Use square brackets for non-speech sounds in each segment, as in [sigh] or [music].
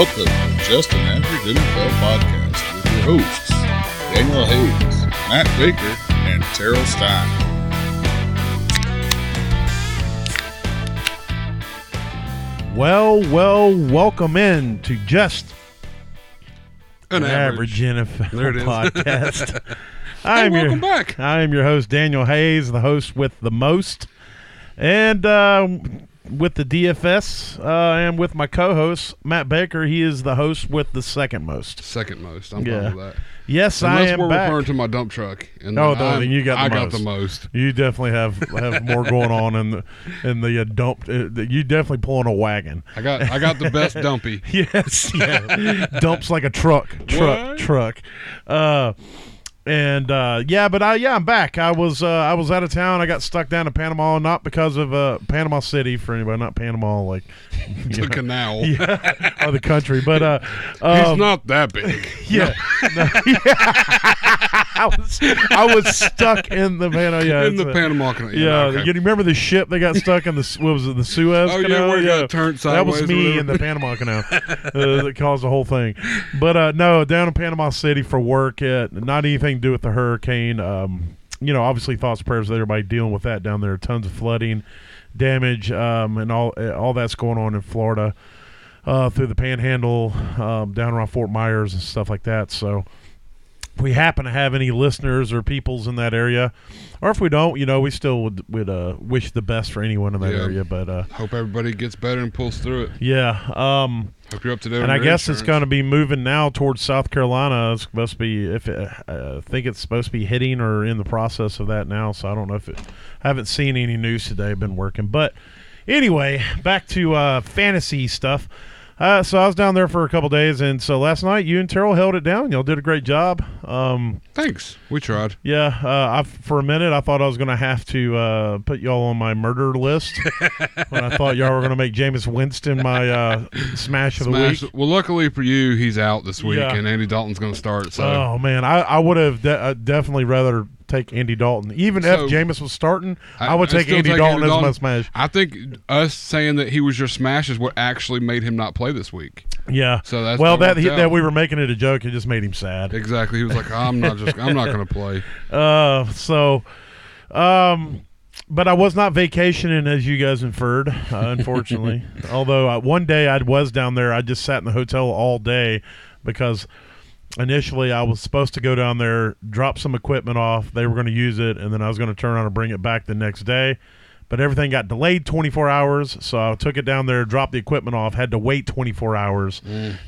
Welcome to Just an Average NFL Podcast with your hosts, Daniel Hayes, Matt Baker, and Terrell Stein. Well, well, welcome in to just An an average, NFL There it is. podcast. [laughs] Hey, I'm your, welcome back. I am your host Daniel Hayes, the host with the most, and uh, with the DFS, uh, and with my co-host Matt Baker. He is the host with the second most. Second most. I'm Yeah. that. Yes, I Unless am we're back. referring to my dump truck. And Oh, no, you got the I most. got the most. You definitely have have more going on in the in the uh, dump. Uh, you definitely pulling a wagon. I got I got the best [laughs] dumpy. Yes, yeah. Dumps like a truck, truck, What? truck. Uh, and uh, yeah, but I yeah I'm back. I was uh, I was out of town. I got stuck down in Panama, not because of uh, Panama City for anybody, not Panama like [laughs] The know, canal. [laughs] yeah, or the country, but uh, um, not that big. [laughs] yeah. No, yeah. I was I was stuck in the Panama. Yeah, in the Panama Canal. Yeah, okay. you remember the ship that got stuck in the what was it the Suez Oh, yeah, Canal? where it got turned That was sideways me in the Panama Canal uh, that caused the whole thing. But uh, no, down in Panama City for work. It not anything to do with the hurricane. Um, you know, obviously thoughts prayers with everybody dealing with that down there. Tons of flooding, damage, um, and all all that's going on in Florida uh, through the Panhandle, um, down around Fort Myers and stuff like that. So we happen to have any listeners or peoples in that area, or if we don't, you know, we still would would uh, wish the best for anyone in that Yeah. area. But uh, Hope everybody gets better and pulls through it. yeah, um, Hope you're up to date. and I guess it's going to be moving now towards South Carolina. It's supposed to be if it, uh, I think it's supposed to be hitting or in the process of that now. So I don't know if it. I haven't seen any news today. I've Been working, but anyway, back to uh, fantasy stuff. Uh, so I was down there for a couple days, and so last night you and Terrell held it down. Y'all did a great job. Um, Thanks. We tried. yeah, uh, I, for a minute I thought I was going to have to uh, put y'all on my murder list [laughs] when I thought y'all were going to make Jameis Winston my uh, smash of the Smash- week. Well, luckily for you, he's out this week, Yeah. and Andy Dalton's going to start. So Oh man, I, I would have de- uh, definitely rather take Andy Dalton. Even So, if Jameis was starting, I, I- would take Andy take Dalton Andy as my smash. I think us saying that he was your smash is what actually made him not play this week. Yeah. So that's well, that that he, that we were making it a joke. It just made him sad. Exactly. He was like, I'm not just. I'm not going to play. [laughs] Uh, so, um, but I was not vacationing as you guys inferred, uh, unfortunately. [laughs] Although uh, one day I was down there, I just sat in the hotel all day because initially I was supposed to go down there, drop some equipment off. They were going to use it, and then I was going to turn around and bring it back the next day. But everything got delayed 24 hours, so I took it down there, dropped the equipment off, had to wait 24 hours,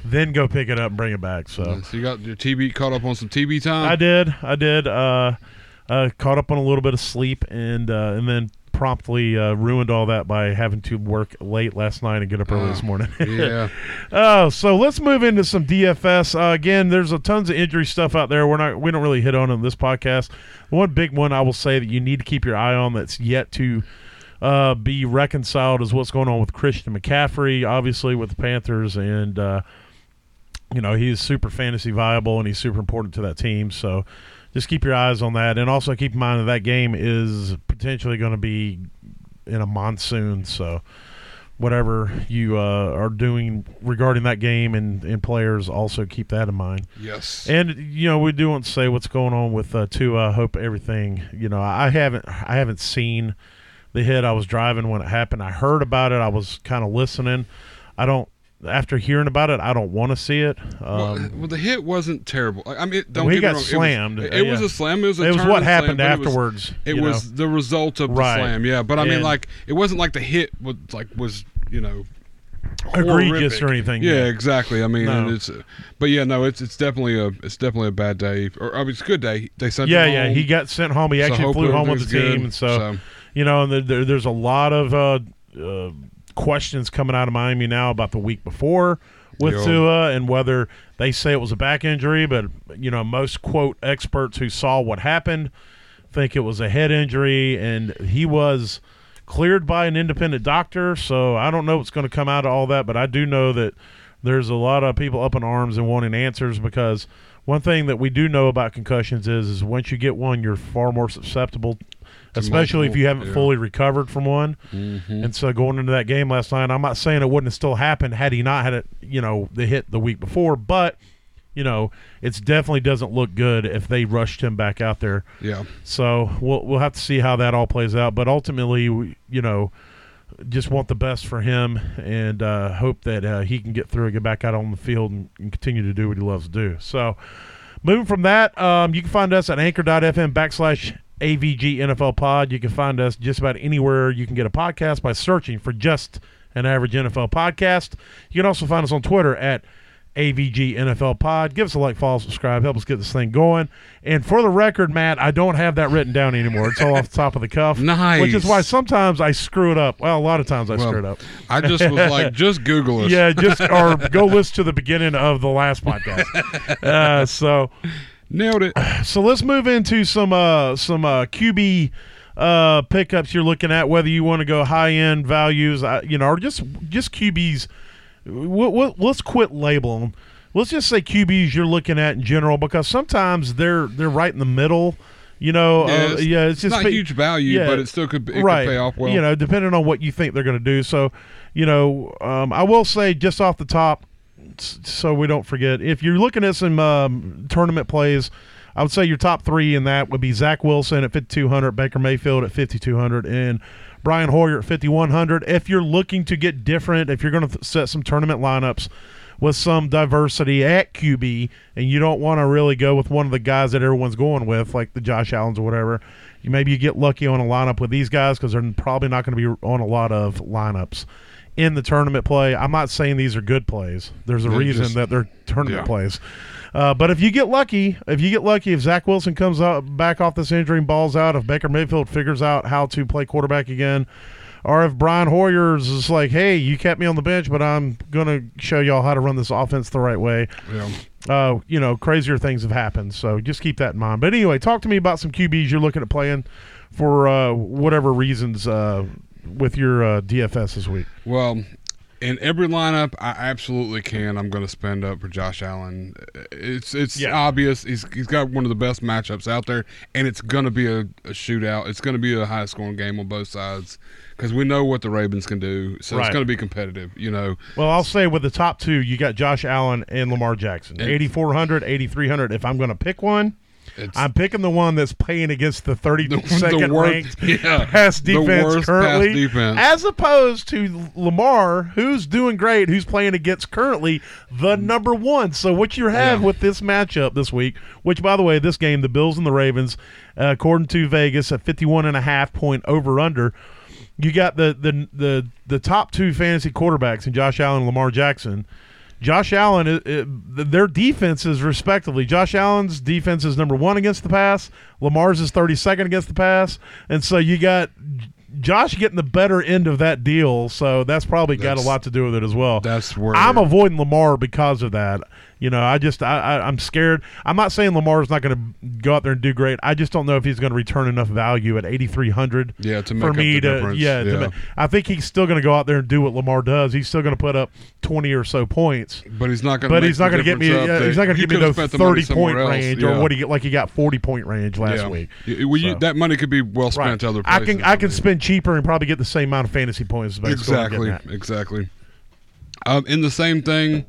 then go pick it up and bring it back. So So you got your TB caught up on some TB time. I did. I did. Uh, uh, caught up on a little bit of sleep and uh, and then promptly uh, ruined all that by having to work late last night and get up early Oh, this morning. yeah. [laughs] Oh, so let's move into some DFS. Uh, again, there's a tons of injury stuff out there. We're not we don't really hit on in this podcast. One big one I will say that you need to keep your eye on that's yet to uh, be reconciled is what's going on with Christian McCaffrey, obviously with the Panthers, and uh, you know he's super fantasy viable and he's super important to that team. So just keep your eyes on that, and also keep in mind that that game is potentially going to be in a monsoon. So whatever you uh, are doing regarding that game and, and players, also keep that in mind. Yes. And you know, we do want to say what's going on with uh, Tua. I hope everything. You know, I haven't I haven't seen the hit. I was driving when it happened. I heard about it. I was kind of listening. I don't. After hearing about it, I don't want to see it. well, Um, well, the hit wasn't terrible. I mean, it- don't Well, he get got me wrong. slammed. It was, it was a slam. It was a it was what happened slam, but it was- afterwards. It was, the result of the slam. Yeah, but I mean, And- like, it wasn't like the hit was like was you know egregious or anything. Yeah, exactly. I mean, No. it's, but yeah, no, it's it's definitely a it's definitely a bad day. Or I mean, it's a good day. They sent Yeah, yeah. home, He got sent home. He actually hopefully flew home with the everything's team, and so you know, and there, there's a lot of uh, uh, questions coming out of Miami now about the week before with Yeah. Tua and whether they say it was a back injury, but you know, most quote experts who saw what happened think it was a head injury, and he was cleared by an independent doctor. So I don't know what's going to come out of all that, but I do know that there's a lot of people up in arms and wanting answers because one thing that we do know about concussions is is once you get one, you're far more susceptible especially if you haven't yeah. fully recovered from one. Mhm. And so going into that game last night, I'm not saying it wouldn't have still happened had he not had it, you know, the hit the week before, but you know, it's definitely doesn't look good if they rushed him back out there. Yeah. So we'll we'll have to see how that all plays out. But ultimately, we, you know, just want the best for him and uh, hope that uh, he can get through and get back out on the field and, and continue to do what he loves to do. So moving from that, um, you can find us at anchor.fm backslash AVG NFL pod. You can find us just about anywhere you can get a podcast by searching for just an average NFL podcast. You can also find us on Twitter at AVG NFL Pod. Give us a like, follow, subscribe. Help us get this thing going. And for the record, Matt, I don't have that written down anymore. It's all off the top of the cuff. Nice. Which is why sometimes I screw it up. Well, a lot of times I Well, screw it up. I just was like, just Google us. [laughs] Yeah, just or go listen to the beginning of the last podcast. [laughs] Uh, so Nailed it. [sighs] so let's move into some uh some uh QB uh pickups you're looking at whether you want to go high end values uh, you know or just just QBs we'll, we'll, let's quit labeling let's just say QBs you're looking at in general because sometimes they're they're right in the middle you know Yeah, uh, it's- yeah it's just not huge value, yeah, but it still could, it right could pay off well. you know depending on what you think they're going to do so you know um, i will say just off the top so we don't forget if you're looking at some um, tournament plays i would say your top three in that would be zach wilson at 5200 baker mayfield at 5200 and brian hoyer at 5100 if you're looking to get different if you're going to set some tournament lineups with some diversity at QB, and you don't want to really go with one of the guys that everyone's going with, like the Josh Allens or whatever. You maybe you get lucky on a lineup with these guys because they're probably not going to be on a lot of lineups in the tournament play. I'm not saying these are good plays. There's a They're reason just- that they're tournament yeah. plays. Uh, but if you get lucky, if you get lucky, if Zach Wilson comes out back off this injury and balls out, if Baker Mayfield figures out how to play quarterback again, or if Brian Hoyer's is like, hey, you kept me on the bench, but I'm gonna show y'all how to run this offense the right way. Yeah. Uh, you know, crazier things have happened, so just keep that in mind. But anyway, talk to me about some QBs you're looking at playing for uh, whatever reasons uh, with your uh, DFS this week. Well, in every lineup, I absolutely can. I'm going to spend up for Josh Allen. It's it's Yeah. obvious. He's he's got one of the best matchups out there, and it's going to be a, a shootout. It's going to be a high scoring game on both sides because we know what the Ravens can do. So Right. it's going to be competitive. You know, Well, I'll say with the top two, you got Josh Allen and Lamar Jackson, And- 8,400, 8,300. If I'm going to pick one, it's I'm picking the one that's playing against the 32nd [laughs] the worst- ranked yeah, [laughs] pass defense worst pass currently, defense. as opposed to Lamar, who's doing great, who's playing against currently the number one. So what you have Yeah. with this matchup this week, which by the way, this game, the Bills and the Ravens, uh, according to Vegas, a 51 and a half point over under. You got the the the the top two fantasy quarterbacks in Josh Allen and Lamar Jackson. Josh Allen, it, it, their defenses respectively. Josh Allen's defense is number one against the pass. Lamar's is thirty second against the pass, and so you got Josh getting the better end of that deal. So that's probably got a lot to do with it as well. that's where I'm avoiding Lamar because of that. You know, I just I, I I'm scared. I'm not saying Lamar's not going to go out there and do great. I just don't know if he's going to return enough value at 8,300 yeah to make for me to difference. yeah. to ma- I think he's still going to go out there and do what Lamar does. He's still going to put up 20 or so points. but he's not going. to But he's not going to get me. yeah, he's not going to give me those 30 point range or what he get like he got 40 point range last yeah. week. Yeah, well, you- that money could be well spent Right. other I can I can mean. spend cheaper and probably get the same amount of fantasy points. is basically what I'm exactly exactly um, in the same thing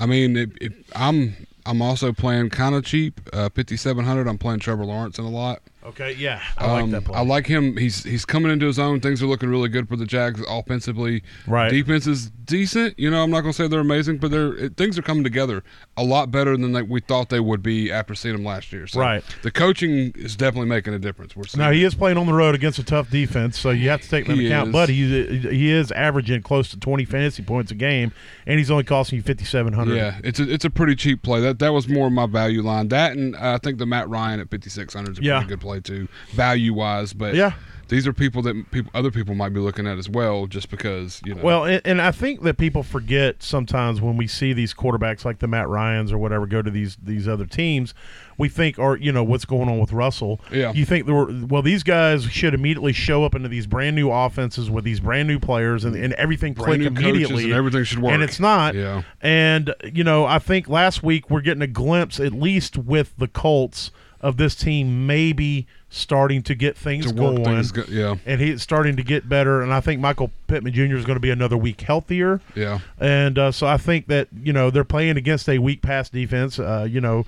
i mean if, if i'm i'm also playing kind of cheap uh 5700 i'm playing trevor lawrence in a lot Okay, yeah, I like Um, that play. I like him. He's he's coming into his own. Things are looking really good for the Jags offensively. Right. Defense is decent. You know, I'm not gonna say they're amazing, but they're it, things are coming together a lot better than they, we thought they would be after seeing them last year. So Right. The coaching is definitely making a difference. We're Now he is playing on the road against a tough defense, so you have to take that into account. is. But he he is averaging close to twenty fantasy points a game, and he's only costing you fifty seven hundred. Yeah, it's a it's a pretty cheap play. That that was more of my value line. That and uh, I think the Matt Ryan at 5600 is a Yeah. pretty good play too, value wise. But Yeah. these are people that people other people might be looking at as well, just because you know. Well, and, and I think that people forget sometimes when we see these quarterbacks like the Matt Ryan's or whatever go to these these other teams, we think, or you know, what's going on with Russell? Yeah. You think there were well, these guys should immediately show up into these brand new offenses with these brand new players, and, and everything Brand click immediately, and everything should work. And it's not. Yeah. And you know, I think last week we're getting a glimpse, at least with the Colts, of this team maybe starting to get things To going. things, go- yeah, and he's starting to get better. And I think Michael Pittman Jr. is going to be another week healthier. yeah. And uh, so I think that you know they're playing against a weak pass defense. Uh, you know,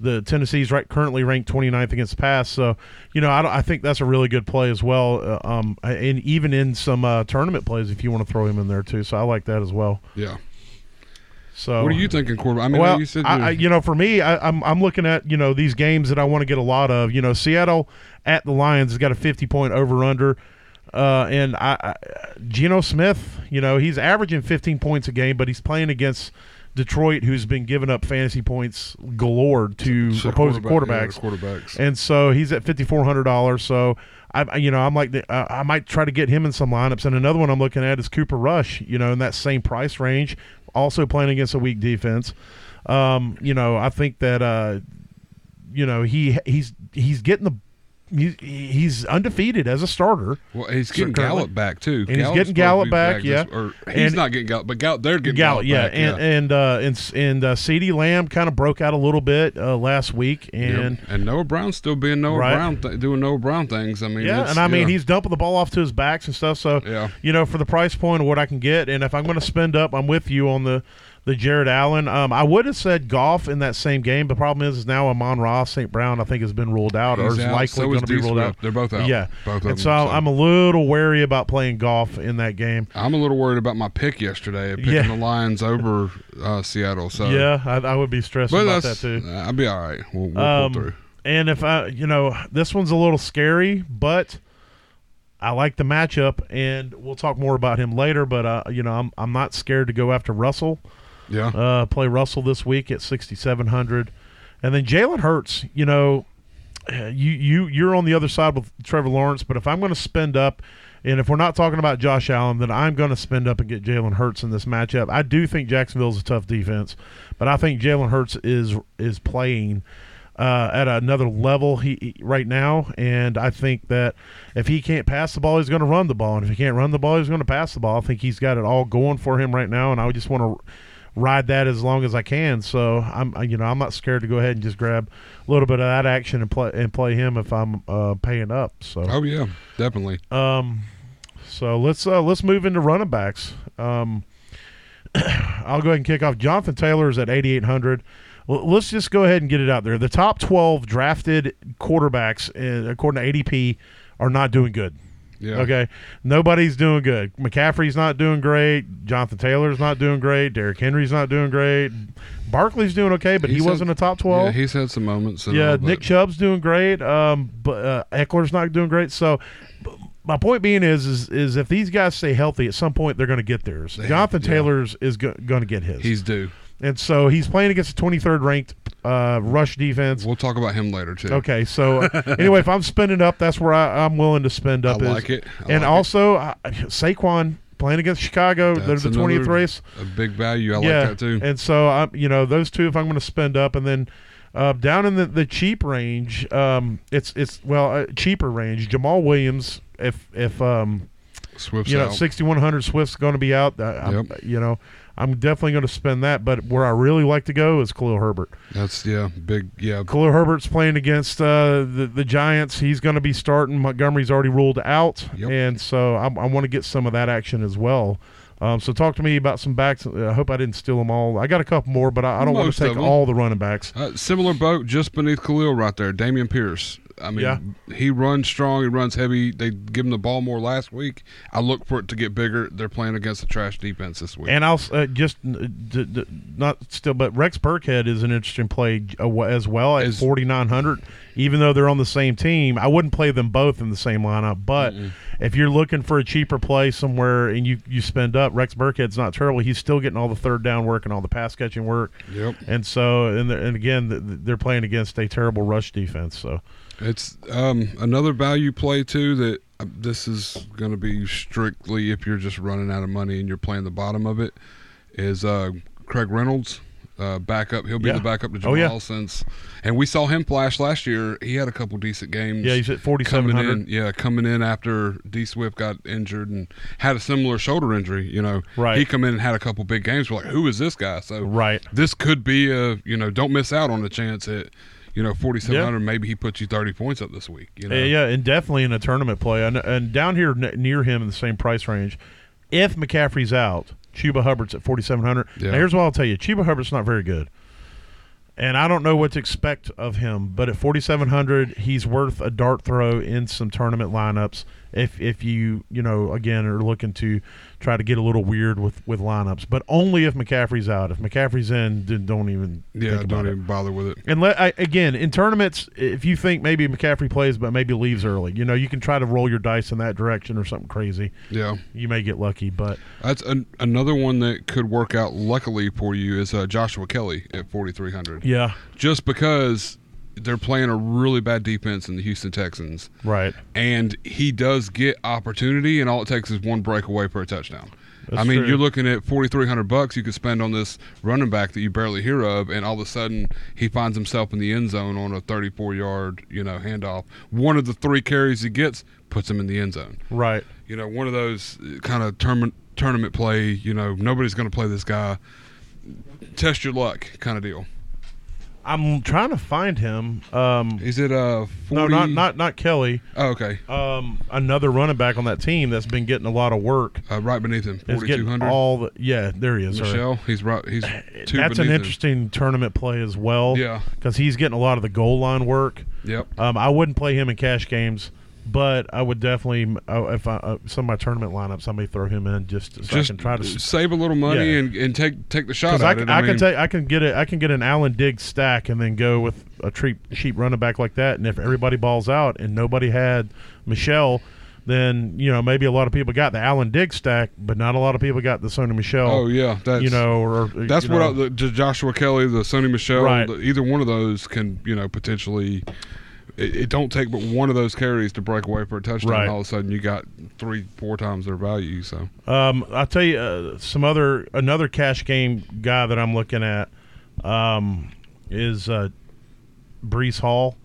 the Tennessee's right currently ranked 29th against the pass. So you know I, I think that's a really good play as well. Uh, um, and even in some uh, tournament plays, if you want to throw him in there too. So I like that as well. Yeah. So What are you thinking, quarterback? I mean, well, you said I, I, you know, for me, I, I'm I'm looking at you know these games that I want to get a lot of. You know, Seattle at the Lions has got a 50 point over under, uh, and I, I Geno Smith, you know, he's averaging 15 points a game, but he's playing against Detroit, who's been giving up fantasy points galore to so opposing quarterback- quarterbacks. yeah, quarterbacks. And so he's at fifty four hundred dollars. So I, you know, I'm like, the- uh, I might try to get him in some lineups. And another one I'm looking at is Cooper Rush. You know, in that same price range, also playing against a weak defense. Um, you know, I think that uh, you know he he's he's getting the he's, he's undefeated as a starter. Well, he's getting currently- Gallup back too. And he's getting Gallup back, this- yeah. or he's And- not getting Gallup, but Gallup they're getting Gallup, Gallup, yeah, back, and and uh, and and uh, CeeDee Lamb kind of broke out a little bit uh, last week, Yep. and and Noah Brown's still being Noah Right. Brown, th- doing Noah Brown things. I mean, yeah, and I mean yeah. he's dumping the ball off to his backs and stuff. So Yeah. you know, for the price point of what I can get, and if I'm going to spend up, I'm with you on the the Jared Allen. Um, I would have said Goff in that same game. The problem is, is now Amon-Ra St. Brown I think has been ruled out or is out. likely So going to be ruled out. They're both out. Yeah, both and them. so, I'm a little wary about playing Goff in that game. I'm a little worried about my pick yesterday, picking Yeah. the Lions over uh, Seattle. So yeah, I, I would be stressed but about that too. I'll be all right. We'll, we'll Um, pull through. And if I, you know, this one's a little scary, but I like the matchup, and we'll talk more about him later. But uh, you know, I'm I'm not scared to go after Russell. Yeah, Uh, play Russell this week at 6,700, and then Jalen Hurts. You know, you you you're on the other side with Trevor Lawrence, but if I'm going to spend up. And if we're not talking about Josh Allen, then I'm going to spend up and get Jalen Hurts in this matchup. I do think Jacksonville's a tough defense, but I think Jalen Hurts is is playing uh, at another level he- right now, and I think that if he can't pass the ball, he's going to run the ball, and if he can't run the ball, he's going to pass the ball. I think he's got it all going for him right now, and I just want to ride that as long as I can. So I'm, you know, I'm not scared to go ahead and just grab a little bit of that action and play and play him if I'm uh, paying up. So oh yeah, definitely. um, so let's uh, let's move into running backs. Um, [coughs] I'll go ahead and kick off. Jonathan Taylor is at 8,800. Well, let's just go ahead and get it out there. The top 12 drafted quarterbacks, uh, according to ADP, are not doing good. Yeah. Okay, nobody's doing good. McCaffrey's not doing great. Jonathan Taylor's not doing great. Derrick Henry's not doing great. Barkley's doing okay, but He's he wasn't a top 12. Yeah, he's had some moments. Yeah, all, Nick Chubb's doing great. Um, but uh, Ekeler's not doing great. So, my point being is, is, is if these guys stay healthy, at some point they're going to get theirs. They- Jonathan yeah. Taylor's is go- going to get his, He's due. and so he's playing against the 23rd ranked uh, rush defense. We'll talk about him later too. Okay, so uh, anyway, if I'm spending up, that's where I, I'm willing to spend I up. is- like it. I and like also uh, Saquon playing against Chicago. They're That's the 20th race. a big value. I yeah, like that too. And so I'm, you know, those two. If I'm going to spend up, and then uh, down in the, the cheap range, um, it's it's well uh, cheaper range. Jamaal Williams, if if um, Swift's you know, out. 6100 Swift's going to be out. Uh, Yep. You know, I'm definitely going to spend that. But where I really like to go is Khalil Herbert. That's yeah, big yeah. Khalil Herbert's playing against uh, the the Giants. He's going to be starting. Montgomery's already ruled out, Yep. and so I, I want to get some of that action as well. Um, so talk to me about some backs. Uh, I hope I didn't steal them all. I got a couple more, but I, I don't want to take all the running backs. Uh, similar boat, just beneath Khalil right there. Dameon Pierce. I mean, Yeah. he runs strong. He runs heavy. They give him the ball more last week. I look for it to get bigger. They're playing against a trash defense this week. And I'll uh, just uh, d- d- not still, but Rex Burkhead is an interesting play uh, as well at 4,900. Even though they're on the same team, I wouldn't play them both in the same lineup. But if you're looking for a cheaper play somewhere and you, you spend up, Rex Burkhead's not terrible. He's still getting all the third down work and all the pass catching work. yep. And so, and, and again, th- th- they're playing against a terrible rush defense. So, It's um, another value play too. That uh, this is going to be strictly if you're just running out of money and you're playing the bottom of it. Is uh, Craig Reynolds uh, backup? He'll be Yeah. the backup to Oh, Jamaal yeah. since, and we saw him flash last year. He had a couple decent games. yeah, he's at coming 4,700. in, yeah, coming in after D Swift got injured and had a similar shoulder injury. You know, Right. He come in and had a couple big games. We're like, who is this guy? So Right. this could be a you know, don't miss out on the chance at you know, 4,700, maybe he puts you 30 points up this week. You know? Yeah, and definitely in a tournament play. And, and down here n- near him in the same price range, if McCaffrey's out, Chuba Hubbard's at 4,700. Yeah. Now, here's what I'll tell you Chuba Hubbard's not very good. And I don't know what to expect of him, but at 4,700, he's worth a dart throw in some tournament lineups. If if you you know again are looking to try to get a little weird with with lineups, but only if McCaffrey's out. If McCaffrey's in, then don't even Yeah, think don't it. even bother with it. And let, I, again, in tournaments, if you think maybe McCaffrey plays but maybe leaves early, you know, you can try to roll your dice in that direction or something crazy. Yeah. You may get lucky, but That's an, another one that could work out luckily for you is uh, Joshua Kelley at 4,300. yeah, Just because they're playing a really bad defense in the Houston Texans, right. and he does get opportunity, and all it takes is one breakaway for a touchdown. That's I mean, true. you're looking at 4,300 bucks you could spend on this running back that you barely hear of, and all of a sudden he finds himself in the end zone on a 34 yard, you know, handoff. One of the three carries he gets puts him in the end zone. Right. You know, one of those uh, kind of tournament tournament play. You know, nobody's going to play this guy. Test your luck, kind of deal. I'm trying to find him. Um, Is it uh 40? no, not not not Kelley. Oh, okay, Um, another running back on that team that's been getting a lot of work. uh, right beneath him, Is getting 4,200. all the yeah. There he is. sorry. Michel, he's right. He's two That's an interesting tournament play as well. Yeah. because he's getting a lot of the goal line work. Yep. Um, I wouldn't play him in cash games, but I would definitely uh, if I, uh, some of my tournament lineups, I may throw him in just so Just I can try to. save a little money Yeah. and, and take take the shot I, it. I, mean, can take I can get it I can get an Allen Diggs stack and then go with a cheap cheap running back like that. And if everybody balls out and nobody had Michel, then you know maybe a lot of people got the Allen Diggs stack, but not a lot of people got the Sony Michel. Oh yeah, that's you know, or That's what know. I, the, Joshua Kelley, the Sony Michel, Right. the, either one of those can you know potentially. It, it don't take but one of those carries to break away for a touchdown. Right. All of a sudden, you got three, four times their value. So Um, I'll tell you uh, some other another cash game guy that I'm looking at um, is uh, Breece Hall.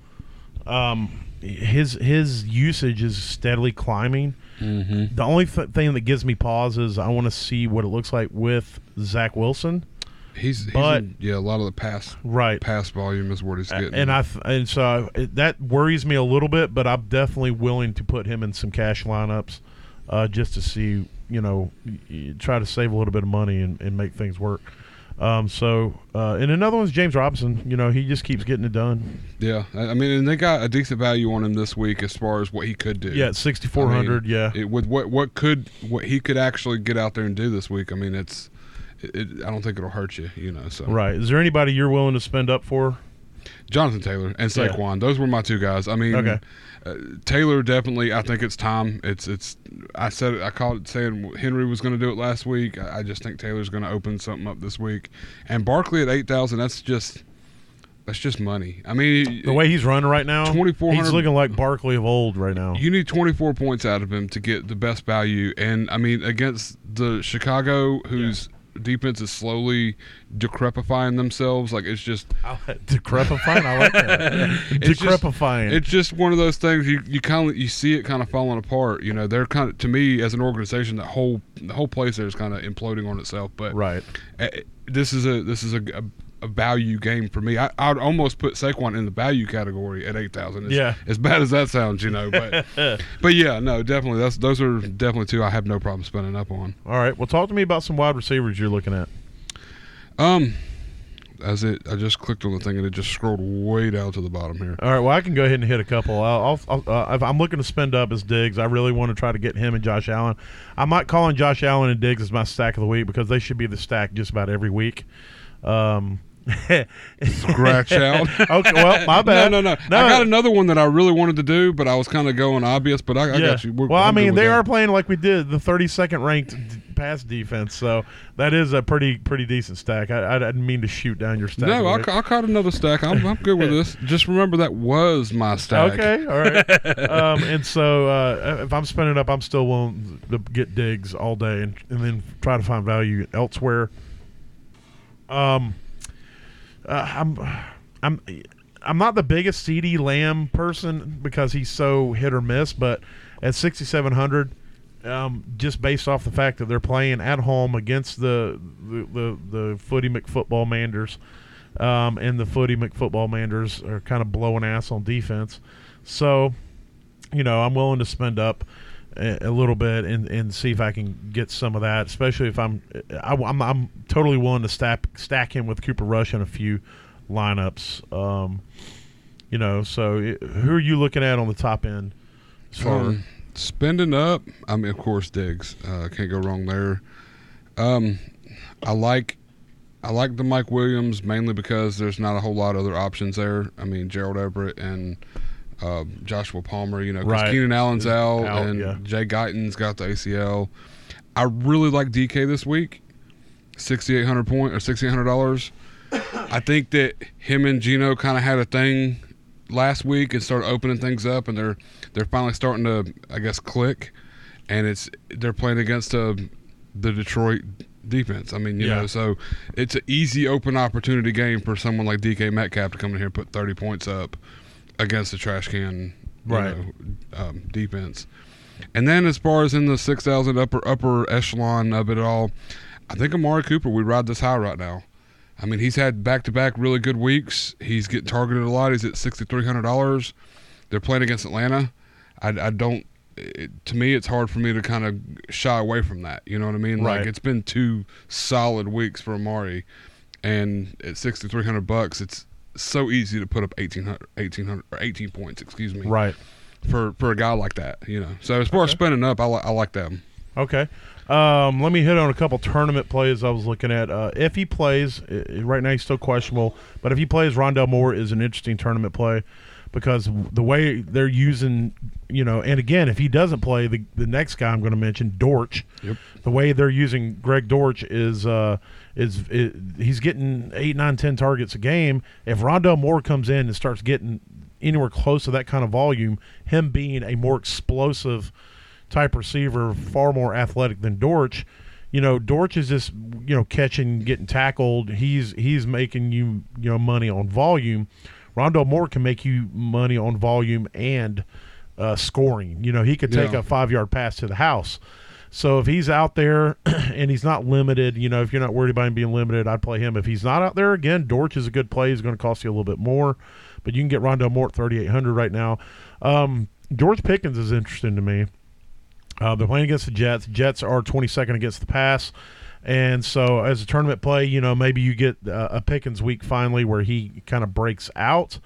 Um, his his usage is steadily climbing. mm-hmm. The only th- thing that gives me pause is I want to see what it looks like with Zach Wilson. He's, he's But- in- yeah, a lot of the pass Right. pass volume is what he's getting. And I and so it, that worries me a little bit, but I'm definitely willing to put him in some cash lineups uh, just to see, you know, try to save a little bit of money and, and make things work. Um, so uh, and another one's James Robinson. You know, he just keeps getting it done. yeah, I I mean, and they got a decent value on him this week as far as what he could do. Yeah, at 6,400. yeah, it, with what what could what he could actually get out there and do this week. I mean, it's. It, it, I don't think it'll hurt you, you know. So right. Is there anybody you're willing to spend up for? Jonathan Taylor and Yeah. Saquon. Those were my two guys. I mean, Okay. uh, Taylor definitely. I think it's time. It's it's. I said it. I called it saying Henry was going to do it last week. I, I just think Taylor's going to open something up this week. And Barkley at eight thousand. That's just that's just money. I mean, The way he's running right now, 2,400 he's looking like Barkley of old right now. you need 24 points out of him to get the best value. And I mean, against the Chicago, whose defense is slowly decrepifying themselves, like it's just [laughs] Decrepifying, I like that. [laughs] It's just- Decrepifying. It's just one of those things you you kind of you see it kind of falling apart. You know, they're kind of to me as an organization, the whole the whole place there is kind of imploding on itself. But right. uh, this is a this is a, a, a value game for me. I, I'd almost put Saquon in the value category at eight thousand. Yeah. as bad as that sounds, you know. But [laughs] but yeah, no, definitely that's those are definitely two I have no problem spending up on. All right. Well, talk to me about some wide receivers you're looking at. Um, as it I just clicked on the thing and it just scrolled way down to the bottom here. All right. Well, I can go ahead and hit a couple. I'll, I'll, uh, if I'm looking to spend up as Diggs. I really want to try to get him and Josh Allen. I might call on Josh Allen and Diggs as my stack of the week because they should be the stack just about every week. Um, Scratch out. [laughs] okay. Well, my bad. No, no, no, I got another one that I really wanted to do, but I was kind of going obvious. But I, I yeah. got you. We're- well, I I'm good mean, they that. are playing like we did the 32nd ranked pass defense, so that is a pretty pretty decent stack. I, I didn't mean to shoot down your stack. No, I, I caught another stack. I'm, I'm good with this. Just remember that was my stack. Okay, all right. [laughs] um, and so uh, if I'm spending up, I'm still willing to get digs all day and, and then try to find value elsewhere. Um, uh, I'm, I'm, I'm not the biggest CeeDee Lamb person because he's so hit or miss, but at 6,700. Um, just based off the fact that they're playing at home against the the the, the Footy McFootball Manders, um, and the Footy McFootball Manders are kind of blowing ass on defense. So, you know, I'm willing to spend up a, little bit and, and see if I can get some of that. Especially if I'm, I, am I'm totally willing to stack stack him with Cooper Rush in a few lineups. Um, you know, so it, who are you looking at on the top end? As Um, spending up, I mean, of course, Diggs. Uh, can't go wrong there. Um, I like, I like the Mike Williams mainly because there's not a whole lot of other options there. I mean, Gerald Everett and uh, Joshua Palmer. You know, because Right. Keenan Allen's out, out, and yeah. Jay Guyton's got the ACL. I really like DK this week. Sixty eight hundred point or sixty eight hundred dollars. [coughs] I think that him and Geno kind of had a thing last week and started opening things up, and they're they're finally starting to, I guess, click. And it's they're playing against uh, the Detroit defense. I mean, you Yeah. know, so it's an easy open opportunity game for someone like DK Metcalf to come in here and put thirty points up against the trash can, Right. know, um, defense. And then as far as in the six thousand upper upper echelon of it all, I think Amari Cooper we ride this high right now. I mean, he's had back to back really good weeks. He's getting targeted a lot. He's at sixty three hundred dollars. They're playing against Atlanta. I, I don't. It, to me, it's hard for me to kind of shy away from that. You know what I mean? Right. Like it's been two solid weeks for Amari, and at sixty three hundred bucks, it's so easy to put up 1800, 1800 or eighteen points. Excuse me. right. For for a guy like that, you know. So as far as Okay. spending up, I, li- I like them. Okay. Um, let me hit on a couple tournament plays I was looking at. Uh, if he plays, right now he's still questionable, but if he plays, Rondale Moore is an interesting tournament play because the way they're using, you know, and again, if he doesn't play, the, the next guy I'm going to mention, Dortch, Yep. the way they're using Greg Dortch is uh, is i he's getting eight, nine, ten targets a game. If Rondale Moore comes in and starts getting anywhere close to that kind of volume, him being a more explosive type receiver, far more athletic than Dortch. You know, Dortch is just you know catching, getting tackled. He's he's making you you know money on volume. Rondell Moore can make you money on volume and uh, scoring. You know, he could take Yeah. a five yard pass to the house. So if he's out there [clears throat] and he's not limited, you know, if you're not worried about him being limited, I'd play him. If he's not out there, again, Dortch is a good play. He's going to cost you a little bit more, but you can get Rondale Moore at 3,800 right now. Um, George Pickens is interesting to me. Uh, they're playing against the Jets. Jets are 22nd against the pass. And so, as a tournament play, you know, maybe you get uh, a Pickens week finally where he kind of breaks out.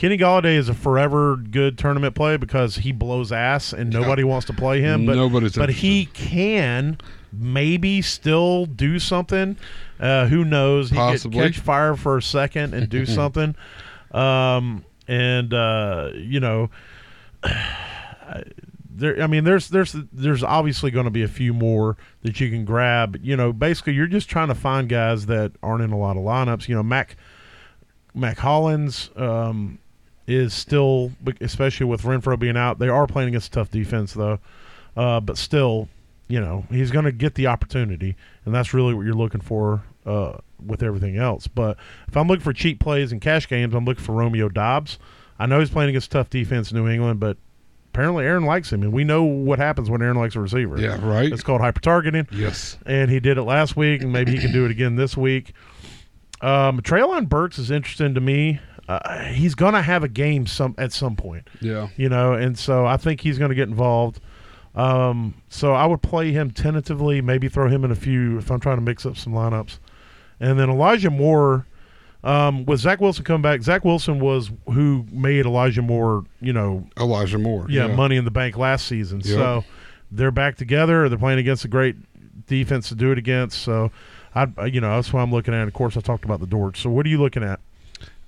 Kenny Golladay is a forever good tournament play because he blows ass and nobody wants to play him. But Nobody's but he can maybe still do something. Uh, who knows? He Possibly. could catch fire for a second and do [laughs] something. Um, and uh, you know, [sighs] there. I mean, there's there's there's obviously going to be a few more that you can grab. You know, basically, you're just trying to find guys that aren't in a lot of lineups. You know, Mac Mack Hollins um, is still, especially with Renfrow being out, they are playing against a tough defense though. Uh, but still, you know, he's going to get the opportunity, and that's really what you're looking for uh, with everything else. But if I'm looking for cheap plays and cash games, I'm looking for Romeo Doubs. I know he's playing against tough defense in New England, but apparently Aaron likes him, and we know what happens when Aaron likes a receiver. Yeah, right. It's called hyper targeting Yes. and he did it last week, and maybe he can do it again this week. Um, Treylon Burks is interesting to me. Uh, he's gonna have a game some at some point, Yeah. you know, and so I think he's gonna get involved. Um, so I would play him tentatively, maybe throw him in a few if I'm trying to mix up some lineups, and then Elijah Moore. Um, with Zach Wilson coming back, Zach Wilson was who made Elijah Moore, you know, Elijah Moore. yeah, money in the bank last season. So they're back together. They're playing against a great defense to do it against. So I, you know, that's what I'm looking at. Of course, I talked about the Dortch. So what are you looking at?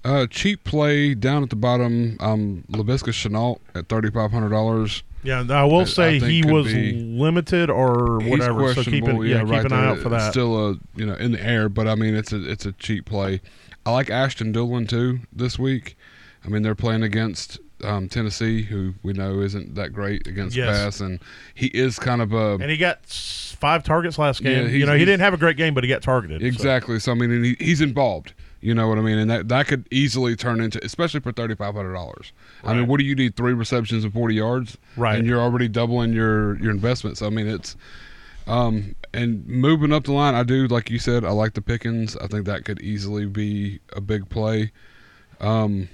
Uh, cheap play down at the bottom. Um, Laviska Shenault at thirty five hundred dollars. Yeah, I will say I he was be- limited or whatever. So keep an, yeah, yeah, keep right an eye out for It's that. Still a you know in the air, but I mean it's a it's a cheap play. I like Ashton Dulin too this week. I mean they're playing against um, Tennessee, who we know isn't that great against Yes. pass, and he is kind of a and he got five targets last Yeah, game. you know, he didn't have a great game, but he got targeted. so- Exactly. So, I mean, and he, he's involved. You know what I mean? And that that could easily turn into, especially for thirty five hundred dollars. I mean, what do you need? Three receptions and forty yards, Right. And you're already doubling your your investment. So, I mean, it's Um, and moving up the line, I do like you said. I like the Pickens. I think that could easily be a big play. Um,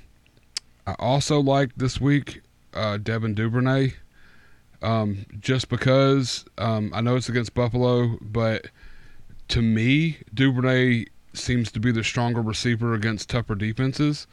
I also like this week uh, Devin Duvernay. Um, just because um, I know it's against Buffalo, but to me, Duvernay seems to be the stronger receiver against tougher defenses.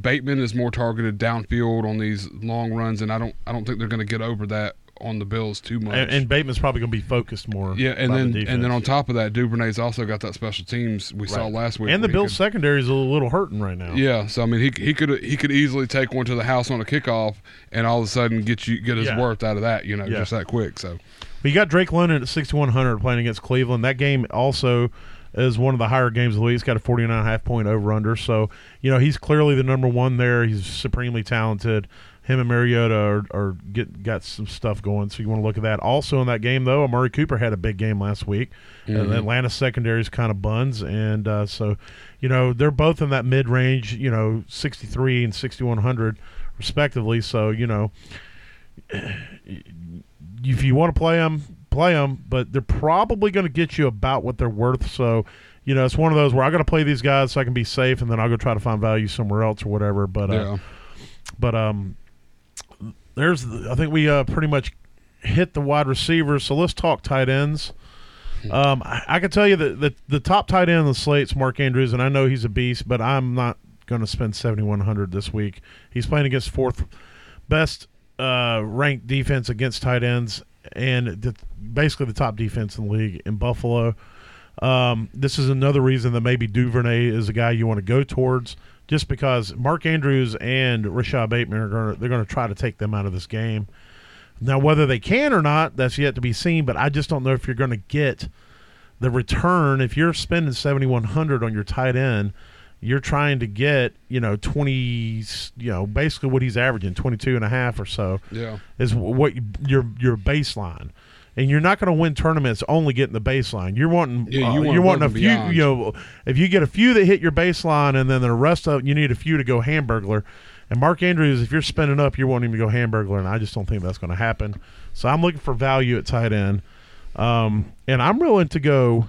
Bateman is more targeted downfield on these long runs, and I don't I don't think they're going to get over that on the Bills too much. And, and Bateman's probably going to be focused more. yeah, and then the and then on top of that, Duvernay's also got that special teams we saw last week. and the Bills secondary is a little hurting right now. Yeah, so I mean, he he could he could easily take one to the house on a kickoff, and all of a sudden get you get his Yeah. worth out of that. You know, Yeah. just that quick. So But you got Drake London at 6,100 playing against Cleveland. That game also is one of the higher games of the week. He's got a 49 and a half point over under. So, you know, he's clearly the number one there. He's supremely talented. Him and Mariota are, are get got some stuff going, so you want to look at that. Also in that game, though, Amari Cooper had a big game last week. And Mhm. the Atlanta secondary is kind of buns, and uh, so you know they're both in that mid range, you know, 63 and 6100 respectively. So you know, [sighs] if you want to play them, play them, but they're probably going to get you about what they're worth. So, you know, it's one of those where I got to play these guys so I can be safe, and then I'll go try to find value somewhere else or whatever. But, uh, yeah, but um, there's I think we uh, pretty much hit the wide receivers. So let's talk tight ends. Um, I, I can tell you that the, the top tight end on the slate's Mark Andrews, and I know he's a beast, but I'm not going to spend 7,100 this week. He's playing against fourth best uh, ranked defense against tight ends, and the, basically the top defense in the league in Buffalo. Um, this is another reason that maybe Duvernay is a guy you want to go towards, just because Mark Andrews and Rashod Bateman are going they're going to try to take them out of this game. Now, whether they can or not, that's yet to be seen. But I just don't know if you're going to get the return if you're spending 7100 on your tight end. You're trying to get you know 20, you know basically what he's averaging 22 and a half or so yeah, is what you- your your baseline. And you're not going to win tournaments only getting the baseline. You're wanting Yeah, uh, you want you're wanting a few. beyond. You know, if you get a few that hit your baseline, and then the rest of you need a few to go hamburglar. And Mark Andrews, if you're spending up, wanting him to go hamburglar, and I just don't think that's going to happen. So I'm looking for value at tight end, um, and I'm willing to go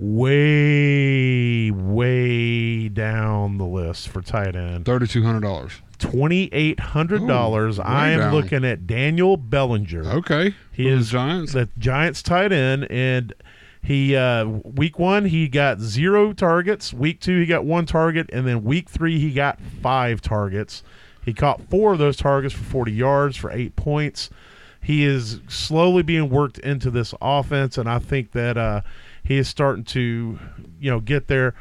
way, way down the list for tight end. thirty two hundred dollars. Twenty eight hundred dollars. I am down. looking at Daniel Bellinger. Okay, He For the is Giants. the Giants tight end, and he uh, week one he got zero targets. Week two he got one target, and then week three he got five targets. He caught four of those targets for forty yards for eight points. He is slowly being worked into this offense, and I think that uh, he is starting to, you know, get there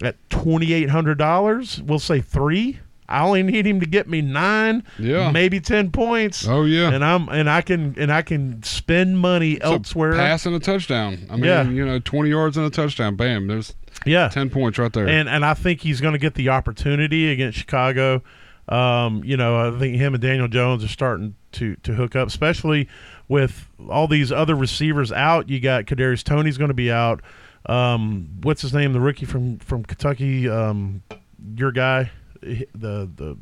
at twenty eight hundred dollars. We'll say three. I only need him to get me nine, Yeah. maybe ten points Oh yeah, and I'm and I can and I can spend money So elsewhere. pass and a touchdown. I mean, Yeah. you know, twenty yards and a touchdown. Bam, there's yeah, ten points right there. and and I think he's going to get the opportunity against Chicago. Um, you know, I think him and Daniel Jones are starting to to hook up, especially with all these other receivers out. You got Kadarius Toney's going to be out. Um, what's his name? The rookie from from Kentucky. Um, your guy, the the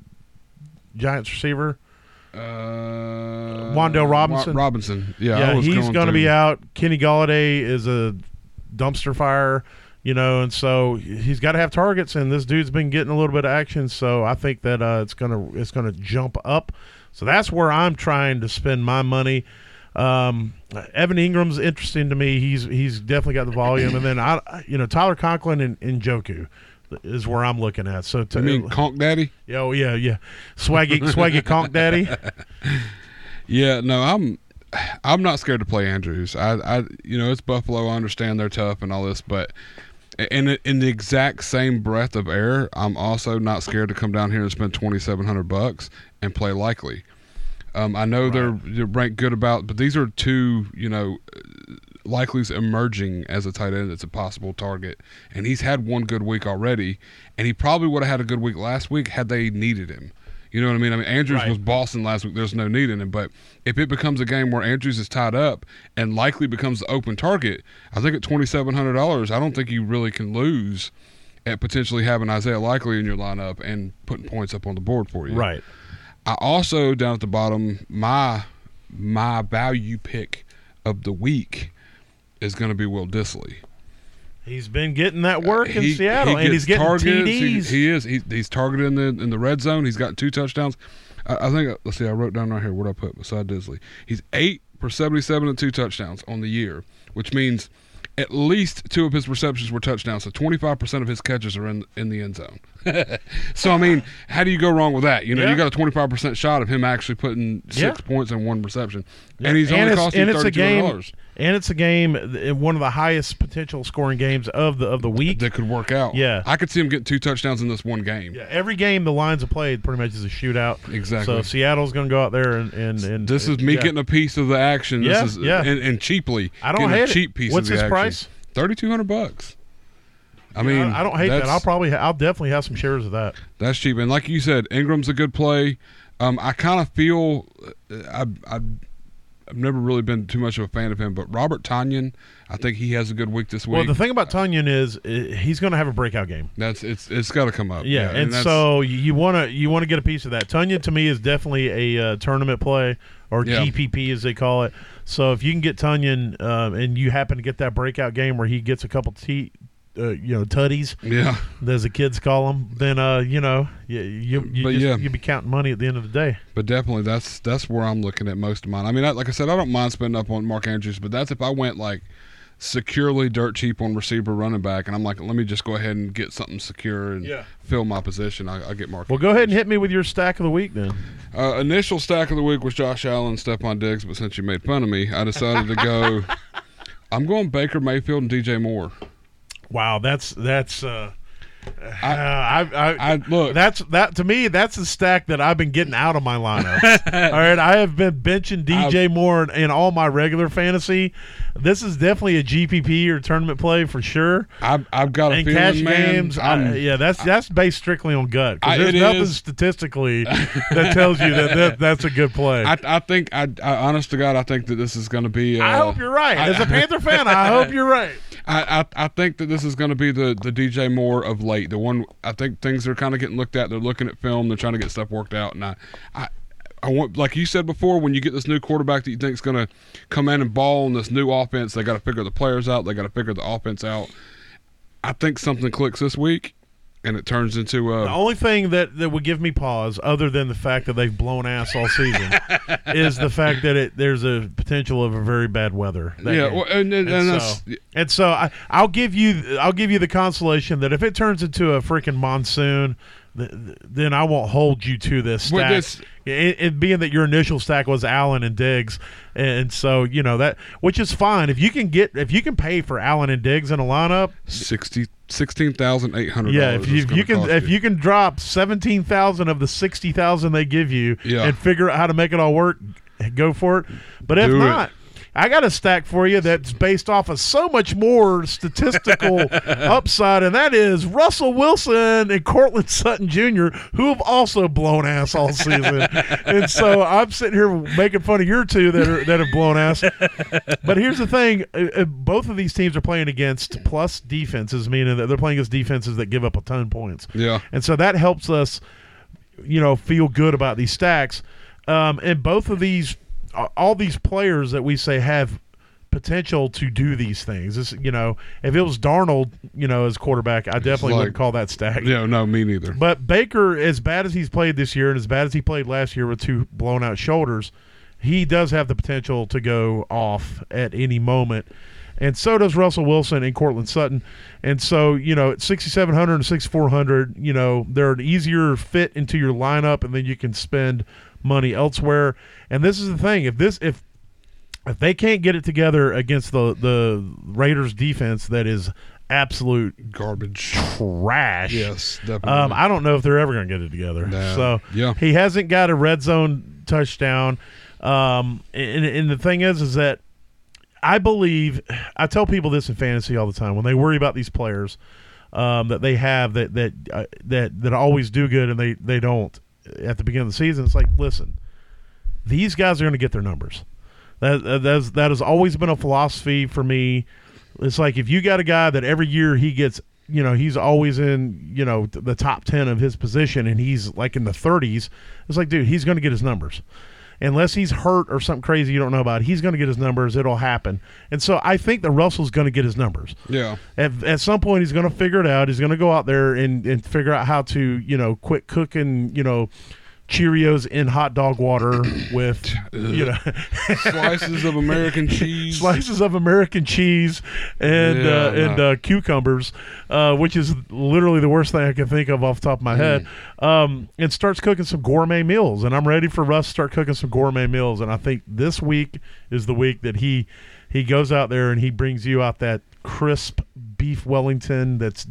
Giants receiver. uh, Wan'Dale Wa- Robinson? Robinson. Yeah, Yeah, he's going going to be out. Kenny Golladay is a dumpster fire, you know, and so he's got to have targets. And this dude's been getting a little bit of action, so I think that uh, it's gonna it's gonna jump up. So that's where I'm trying to spend my money. Um, Evan Engram's interesting to me. He's he's definitely got the volume, and then I you know Tyler Conklin and, and Joku is where I'm looking at. So to, I mean, Conk Daddy. oh yeah yeah, swaggy swaggy conk daddy. [laughs] Yeah, no, I'm I'm not scared to play Andrews. I, I you know, it's Buffalo. I understand they're tough and all this, but in in the exact same breath of air, I'm also not scared to come down here and spend twenty seven hundred bucks and play Likely. Um, I know they're, they're ranked good about, but these are two, you know, Likely's emerging as a tight end that's a possible target, and he's had one good week already, and he probably would have had a good week last week had they needed him. You know what I mean? I mean, Andrews Right. was Boston last week. There's no need in him, but if it becomes a game where Andrews is tied up and Likely becomes the open target, I think at twenty seven hundred dollars, I don't think you really can lose at potentially having Isaiah Likely in your lineup and putting points up on the board for you. Right. I also down at the bottom, my my value pick of the week is going to be Will Dissly. He's been getting that work in He- Seattle, he and he's getting targets. TDs. He, he is. He, he's targeted in the in the red zone. He's got two touchdowns. I, I think. Let's see. I wrote down right here what I put beside Dissly. He's eight for seventy-seven and two touchdowns on the year, which means at least two of his receptions were touchdowns. So twenty-five percent of his catches are in in the end zone. [laughs] so I mean, how do you go wrong with that? You know, Yeah. you got a twenty-five percent shot of him actually putting six Yeah. points in one reception, and he's and only costing and you it's a thirty-two hundred game, dollars. and it's a game, one of the highest potential scoring games of the of the week. That could work out. Yeah. I could see him getting two touchdowns in this one game. Yeah, every game the lines have played pretty much is a shootout. Exactly. So Seattle's going to go out there and and, and This is me yeah. getting a piece of the action. Yeah, this is yeah. and, and cheaply. I don't getting hate a it. cheap piece What's of the his action. price? Thirty two hundred bucks. I mean, I, I don't hate that. I'll probably I'll definitely have some shares of that. That's cheap, and like you said, Engram's a good play. Um, I kind of feel uh, I, I I've never really been too much of a fan of him, but Robert Tonyan, I think he has a good week this week. Well, the thing about Tonyan is uh, he's going to have a breakout game. that's it's it's got to come up. Yeah, and, that's- so you want to you want to get a piece of that. Tonyan to me is definitely a uh, tournament play or Yeah. GPP as they call it. So if you can get Tonyan um, and you happen to get that breakout game where he gets a couple t uh, you know tutties yeah, as the kids call them, then uh you know you you, you But just, yeah. you'll be counting money at the end of the day. but definitely that's that's where I'm looking at most of mine. I mean, I, like I said, I don't mind spending up on Mark Andrews, but that's if I went like securely dirt cheap on receiver running back, and I'm like, let me just go ahead and get something secure and Yeah. fill my position. I, I get Mark. Well, go ahead and hit me with your stack of the week then. Uh, initial stack of the week was Josh Allen, Stefon Diggs, but since you made fun of me, I decided to go. [laughs] I'm going Baker Mayfield and DJ Moore. Wow, that's that's. uh I- I, I, I look. That's that to me. That's the stack that I've been getting out of my lineup. [laughs] all right, I have been benching DJ Moore in, in all my regular fantasy. This is definitely a GPP or tournament play for sure. I've, I've got a And feeling, cash man. games, I'm- yeah, that's that's based strictly on gut. I- there's nothing is. statistically [laughs] that tells you that, that that's a good play. I, I think, I, I, honest to God, I think that this is going to be. Uh, I hope you're right. As a Panther fan, I hope [laughs] you're right. I, I, think that this is going to be the, the DJ Moore of late. The one I think things are kind of getting looked at. They're looking at film. They're trying to get stuff worked out. And I, I, I want like you said before, when you get this new quarterback that you think is going to come in and ball in this new offense, they got to figure the players out. They got to figure the offense out. I think something clicks this week, and it turns into uh, The only thing that, that would give me pause, other than the fact that they've blown ass all season, [laughs] is the fact that it there's a potential of a very bad weather. Yeah, well, and, and, and And so, and so I, I'll give you I'll give you the consolation that if it turns into a freaking monsoon, th- th- then I won't hold you to this Well, stack. this- it, it being that your initial stack was Allen and Diggs, and so you know that which is fine if you can get if you can pay for Allen and Diggs in a lineup. sixty sixteen thousand eight hundred. Yeah, if you, if you can if you can drop seventeen thousand of the sixty thousand they give you Yeah. and figure out how to make it all work, go for it. But if Do it. I got a stack for you that's based off of so much more statistical [laughs] upside, and that is Russell Wilson and Courtland Sutton Jr., who have also blown ass all season. and so I'm sitting here making fun of your two that are that have blown ass. But here's the thing: uh, uh, both of these teams are playing against plus defenses, meaning that they're playing against defenses that give up a ton of points. Yeah. and so that helps us, you know, feel good about these stacks. Um, and both of these, all these players that we say have potential to do these things. This, you know, if it was Darnold, you know, as quarterback, I definitely like- wouldn't call that stack. Yeah, no, me neither. But Baker, as bad as he's played this year and as bad as he played last year with two blown out shoulders, he does have the potential to go off at any moment. And so does Russell Wilson and Courtland Sutton. And so, you know, at 6,700 and 6,400, you know, they're an easier fit into your lineup and then you can spend money elsewhere. And this is the thing. If this, if, if they can't get it together against the, the Raiders defense that is absolute Garbage. trash. Yes, definitely. Um, I don't know if they're ever going to get it together. Nah. So Yeah. he hasn't got a red zone touchdown. Um, and, and the thing is, is that I believe I tell people this in fantasy all the time when they worry about these players um, that they have that that uh, that that always do good and they they don't at the beginning of the season. It's like, listen, these guys are going to get their numbers. That that that's, that has always been a philosophy for me. It's like if you got a guy that every year he gets, you know, he's always in, you know, the top ten of his position, and he's like in the 30s. It's like, dude, he's going to get his numbers. Unless he's hurt or something crazy you don't know about, he's going to get his numbers. It'll happen. And so I think that Russell's going to get his numbers. Yeah. At, at some point, he's going to figure it out. He's going to go out there and, and figure out how to, you know, quit cooking, you know, Cheerios in hot dog water [clears throat] with, you know, [laughs] Slices of American cheese. slices of American cheese and Yeah, uh, and uh, cucumbers, uh, which is literally the worst thing I can think of off the top of my head. Mm. Um, and starts cooking some gourmet meals, and I'm ready for Russ to start cooking some gourmet meals. And I think this week is the week that he he goes out there and he brings you out that crisp beef Wellington that's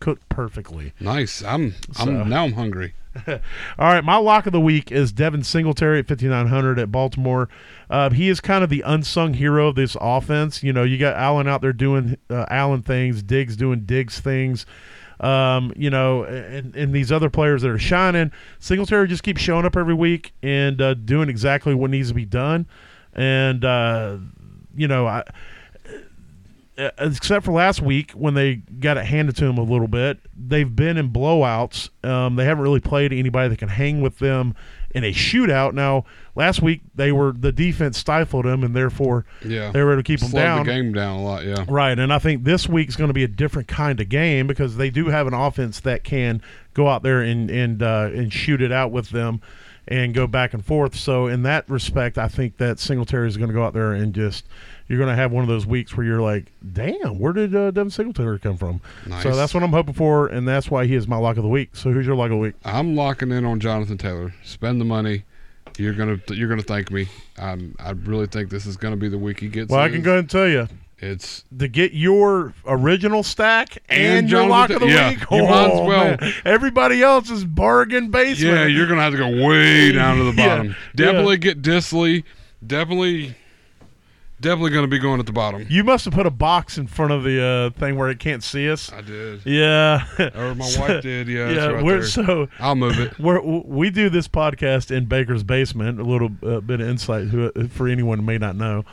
cooked perfectly. Nice. I'm. I'm now. I'm hungry. [laughs] All right, my lock of the week is Devin Singletary at 5,900 at Baltimore. Uh, he is kind of the unsung hero of this offense. You know, you got Allen out there doing uh, Allen things, Diggs doing Diggs things. Um, you know, and, and these other players that are shining. Singletary just keeps showing up every week and uh, doing exactly what needs to be done. And, uh, you know, I except for last week when they got it handed to them a little bit, they've been in blowouts. Um, they haven't really played anybody that can hang with them in a shootout. Now, last week they were the defense stifled them, and therefore Yeah. they were able to keep them down. the game down a lot. Yeah. Right, and I think this week's going to be a different kind of game because they do have an offense that can go out there and and uh, and shoot it out with them and go back and forth. So in that respect, I think that Singletary is going to go out there and just you're going to have one of those weeks where you're like, "Damn, where did uh, Devin Singletary come from?" Nice. So that's what I'm hoping for, and that's why he is my lock of the week. So who's your lock of the week? I'm locking in on Jonathan Taylor. Spend the money. You're gonna you're gonna thank me. Um, I really think this is gonna be the week he gets. Well, I can go ahead and tell you. It's To get your original stack and, And your lock of the yeah, week, you might as oh, well. man. Everybody else is bargain basement. yeah. You're gonna have to go way down to the [laughs] bottom. yeah. Definitely get Dissly. Definitely, definitely gonna be going at the bottom. You must have put a box in front of the uh, thing where it can't see us. I did. Yeah. Or my [laughs] So- wife did. Yeah. yeah, right we're there. so I'll move it. [laughs] we're, we do this podcast in Baker's basement. A little uh, bit of insight for anyone who may not know.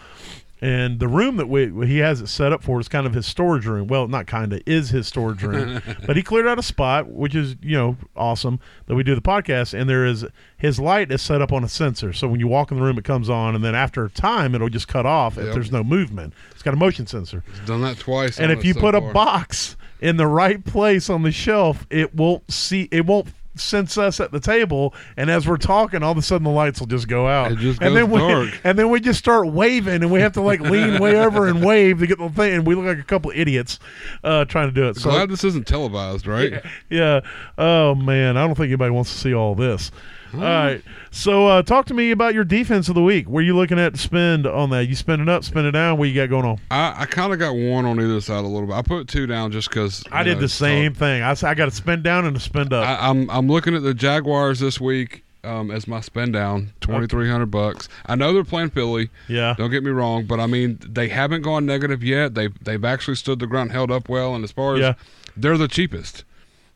And the room that we he has it set up for is kind of his storage room. Well, not kind of is his storage room, [laughs] but he cleared out a spot, which is you know awesome that we do the podcast. And there is his light is set up on a sensor, so when you walk in the room, it comes on, and then after a time, it'll just cut off if there's no movement. It's got a motion sensor. Done that twice. and if you so put a box in the right place on the shelf, it won't see it won't sense us at the table and as we're talking all of a sudden the lights will just go out. Just and then we dark. [laughs] and then we just start waving and we have to like lean way over and wave to get the thing and we look like a couple idiots uh trying to do it. So Glad this isn't televised, right? [laughs] yeah. Oh man. I don't think anybody wants to see all this all right so uh talk to me about your defense of the week where you looking at to spend on that you spend it up spend it down what you got going on I, I kind of got one on either side a little bit. I put two down just because I did the same thing. I, I got to spend down and to spend up. I, I'm I'm looking at the Jaguars this week um, as my spend down, twenty three hundred bucks. I know they're playing Philly. yeah. Don't get me wrong, but I mean they haven't gone negative yet. They they've actually stood the ground, held up well, and as far as Yeah. they're the cheapest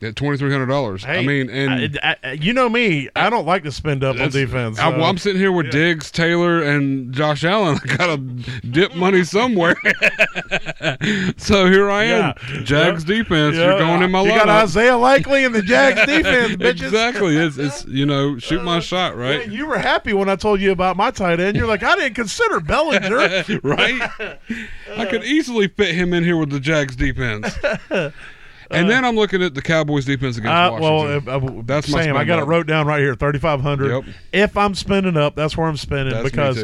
at twenty three hundred dollars. I mean, and I- I- you know me. I don't like to spend up on defense. I, well, so- I'm sitting here with Diggs, Taylor, and Josh Allen. [laughs] I gotta dip money somewhere. [laughs] so here I am, Yeah. Jags defense. Yeah, You're going in my lineup. You lineup. got Isaiah Likely in the Jags [laughs] defense, bitches. exactly. It's, it's you know shoot my uh, shot, Yeah, right? you were happy when I told you about my tight end. You're like, I didn't consider Bellinger. right? I could easily fit him in here with the Jags defense. And then I'm looking at the Cowboys defense against Uh, well, Washington. uh, uh, That's my Sam, I got it wrote down right here, thirty five hundred. Yep. If I'm spending up, that's where I'm spending That's because.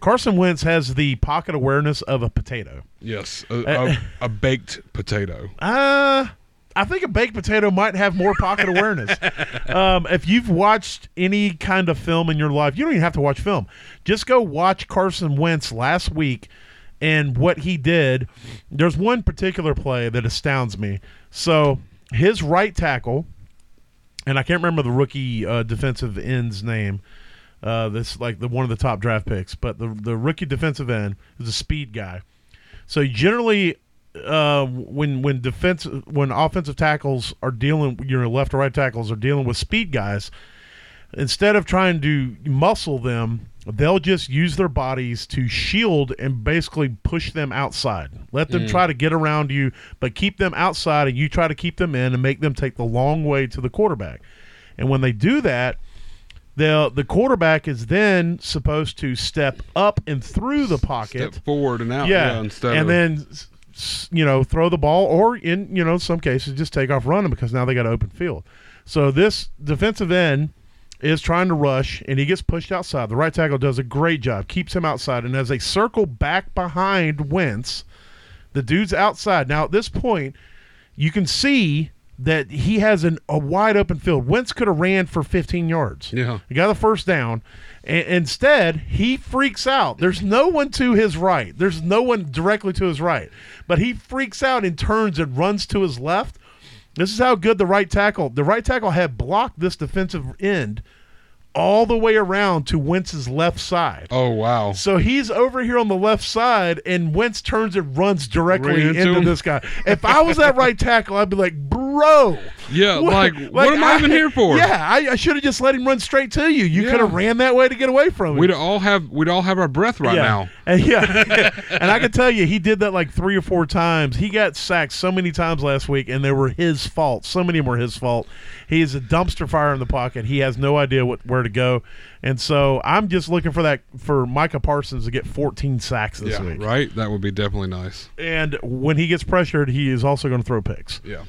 Carson Wentz has the pocket awareness of a potato. yes, a, a, a baked potato. [laughs] Uh I think a baked potato might have more pocket awareness. [laughs] Um, if you've watched any kind of film in your life, you don't even have to watch film. Just go watch Carson Wentz last week and what he did. There's one particular play that astounds me. So his right tackle, and I can't remember the rookie uh, defensive end's name. Uh, this like the one of the top draft picks, but the the rookie defensive end is a speed guy. So generally, uh, when when defense when offensive tackles are dealing, you know, left or right tackles are dealing with speed guys, instead of trying to muscle them, they'll just use their bodies to shield and basically push them outside. Let them mm. try to get around you, but keep them outside, and you try to keep them in and make them take the long way to the quarterback. And when they do that, the the quarterback is then supposed to step up and through the pocket. Step forward and out. yeah, Yeah. instead and of, then you know throw the ball, or in you know some cases just take off running because now they got open field. So this defensive end is trying to rush, and he gets pushed outside. The right tackle does a great job, keeps him outside, and as they circle back behind Wentz, the dude's outside. Now at this point, you can see that he has an, a wide open field. Wentz could have ran for 15 yards. Yeah. He got the first down. And instead, he freaks out. There's no one to his right. There's no one directly to his right. But he freaks out and turns and runs to his left. This is how good the right tackle. The right tackle had blocked this defensive end all the way around to Wentz's left side. Oh wow. So he's over here on the left side, and Wentz turns and runs directly Right into into this guy. If I was that right tackle, I'd be like, bro. Yeah, like, what am I even here for? Yeah, I, I should have just let him run straight to you. You Yeah. could have ran that way to get away from him. We'd all have we'd all have our breath right yeah. now. And yeah, [laughs] and I can tell you, he did that like three or four times. He got sacked so many times last week, and they were his fault. So many of them were his fault. He is a dumpster fire in the pocket. He has no idea what where to go, and so I'm just looking for that for Micah Parsons to get 14 sacks this Yeah, week. right. That would be definitely nice. And when he gets pressured, he is also going to throw picks. Yeah.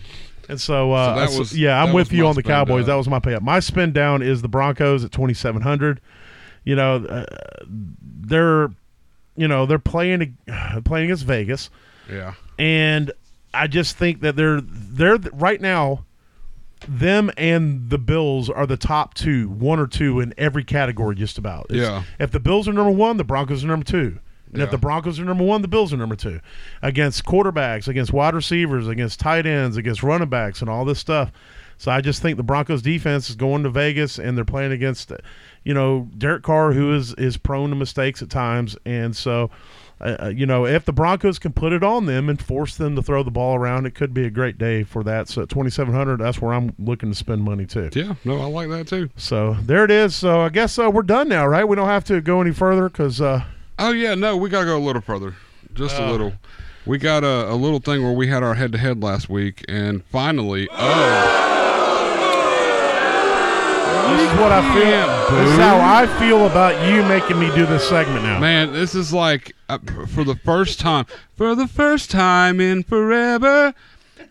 And so, uh, So that was- yeah, I'm with you on the Cowboys. down. That was my pay up. My spin down is the Broncos at 2,700. You know, uh, they're, you know, they're playing [sighs] playing against Vegas, Yeah. and I just think that they're they're right now. Them and the Bills are the top two, one or two in every category, just about. It's- Yeah. If the Bills are number one, the Broncos are number two. And if the Broncos are number one, the Bills are number two. Against quarterbacks, against wide receivers, against tight ends, against running backs, and all this stuff. So I just think the Broncos defense is going to Vegas and they're playing against, you know, Derek Carr, who is is prone to mistakes at times. And so, uh, uh, you know, if the Broncos can put it on them and force them to throw the ball around, it could be a great day for that. So at 2,700, that's where I'm looking to spend money too. Yeah. No, I like that too. So there it is. So I guess uh, we're done now, right? We don't have to go any further because. Uh, Oh yeah, no, we gotta go a little further, just a little. We got a, a little thing where we had our head to head last week, and finally, oh, is what I feel. This is how I feel about you making me do this segment now. man, this is like uh, for the first time, for the first time in forever,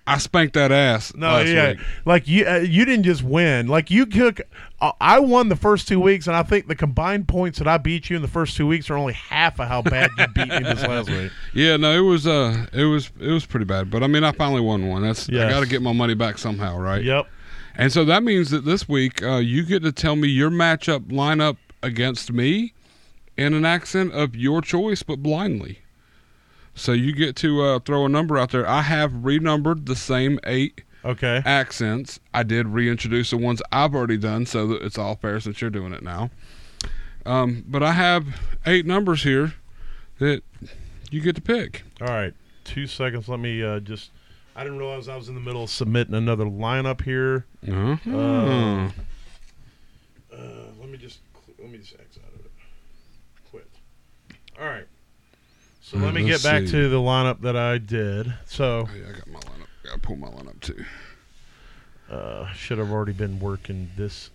I spanked that ass. No, last yeah, week. like you, uh, you didn't just win. Like you took. Uh, I won the first two weeks, and I think the combined points that I beat you in the first two weeks are only half of how bad you beat me this last week. [laughs] Yeah, no, it was uh, it was it was pretty bad, but I mean, I finally won one. That's I got to get my money back somehow, right? Yep. And so that means that this week uh, you get to tell me your matchup lineup against me in an accent of your choice, but blindly. So you get to uh, throw a number out there. I have renumbered the same eight Okay. accents. I did reintroduce the ones I've already done, so that it's all fair since you're doing it now. Um, but I have eight numbers here that you get to pick. All right. Two seconds. Let me uh, just. I didn't realize I was in the middle of submitting another lineup here. Uh-huh. Uh, Uh, let me just let me just X out of it. Quit. All right. So let Uh, me get back see. to the lineup that I did. So Oh, yeah, I got my lineup. Got to pull my lineup too. uh, should have already been working this.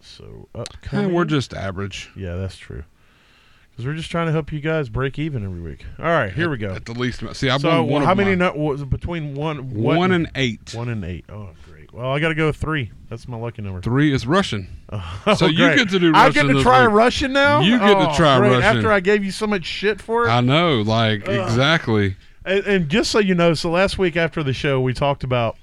So upcoming. we're just average. yeah, that's true. Because we're just trying to help you guys break even every week. All right, here we go. At the least, see, I've So won one how of many? my- No, was it between one what- one and eight. one and eight? Oh, great. Well, I got to go with three. That's my lucky number. Three is Russian. [laughs] Oh, So you get to do Russian I get to try week. Russian now. You get to Oh, try great. Russian. after I gave you so much shit for it. I know, like Ugh. exactly. And, and just so you know, so last week after the show, we talked about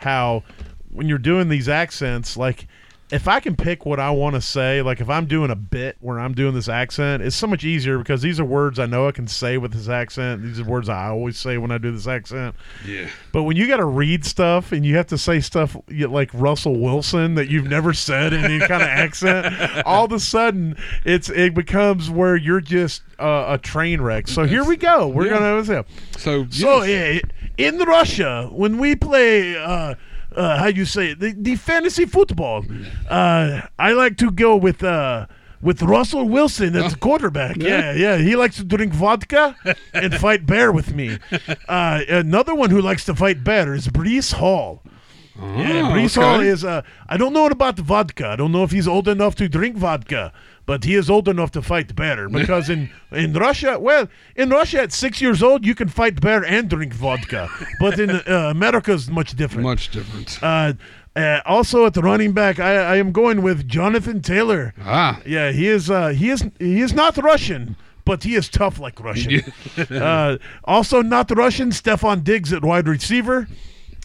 how when you're doing these accents, like if I can pick what I want to say, like if I'm doing a bit where I'm doing this accent, it's so much easier because these are words I know I can say with this accent. These are words I always say when I do this accent. Yeah. But when you got to read stuff and you have to say stuff like Russell Wilson that you've never said in any kind of [laughs] accent, all of a sudden it's it becomes where you're just uh, a train wreck. So here we go. We're Yeah. gonna. So So yes. yeah, in Russia, when we play, uh, uh, how you say it, the, the fantasy football, uh, I like to go with uh, with Russell Wilson as the quarterback. Yeah, yeah, he likes to drink vodka and fight bear with me. [laughs] Uh, another one who likes to fight bear is Breece Hall. Yeah, Oh, Breece Hall okay. is. Uh, I don't know about the vodka. I don't know if he's old enough to drink vodka, but he is old enough to fight bear. [laughs] Because in in Russia, well, in Russia at six years old, you can fight bear and drink vodka, but in uh, America is much different. Much different. Uh, uh, also at the running back, I, I am going with Jonathan Taylor. ah, Yeah, he is. Uh, he is. He is not Russian, but he is tough like Russian. [laughs] uh, also not Russian. Stefon Diggs at wide receiver.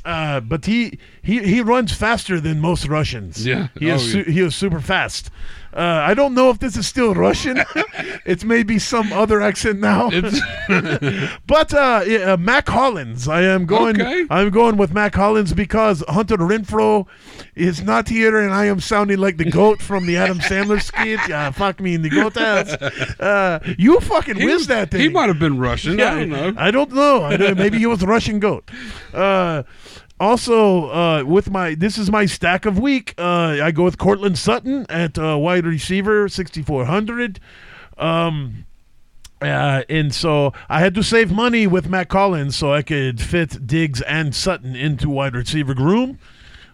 Uh, but he, he he runs faster than most Russians. Yeah. he is Oh, su- he is super fast. Uh, I don't know if this is still Russian. [laughs] it's maybe some other accent now. [laughs] [laughs] But uh, yeah, uh, Mack Hollins, I am going. Okay. I'm going with Mack Hollins because Hunter Renfrow is not here, and I am sounding like the goat from the Adam Sandler skit. Yeah, fuck me in the goat ass. Uh, you fucking whiz that thing. he might have been Russian. Yeah, I don't know. I don't know. I don't- maybe he was a Russian goat. Also, uh, with my this is my stack of week. Uh, I go with Courtland Sutton at uh, wide receiver, sixty four hundred. Um, uh, and so I had to save money with Matt Collins so I could fit Diggs and Sutton into wide receiver room.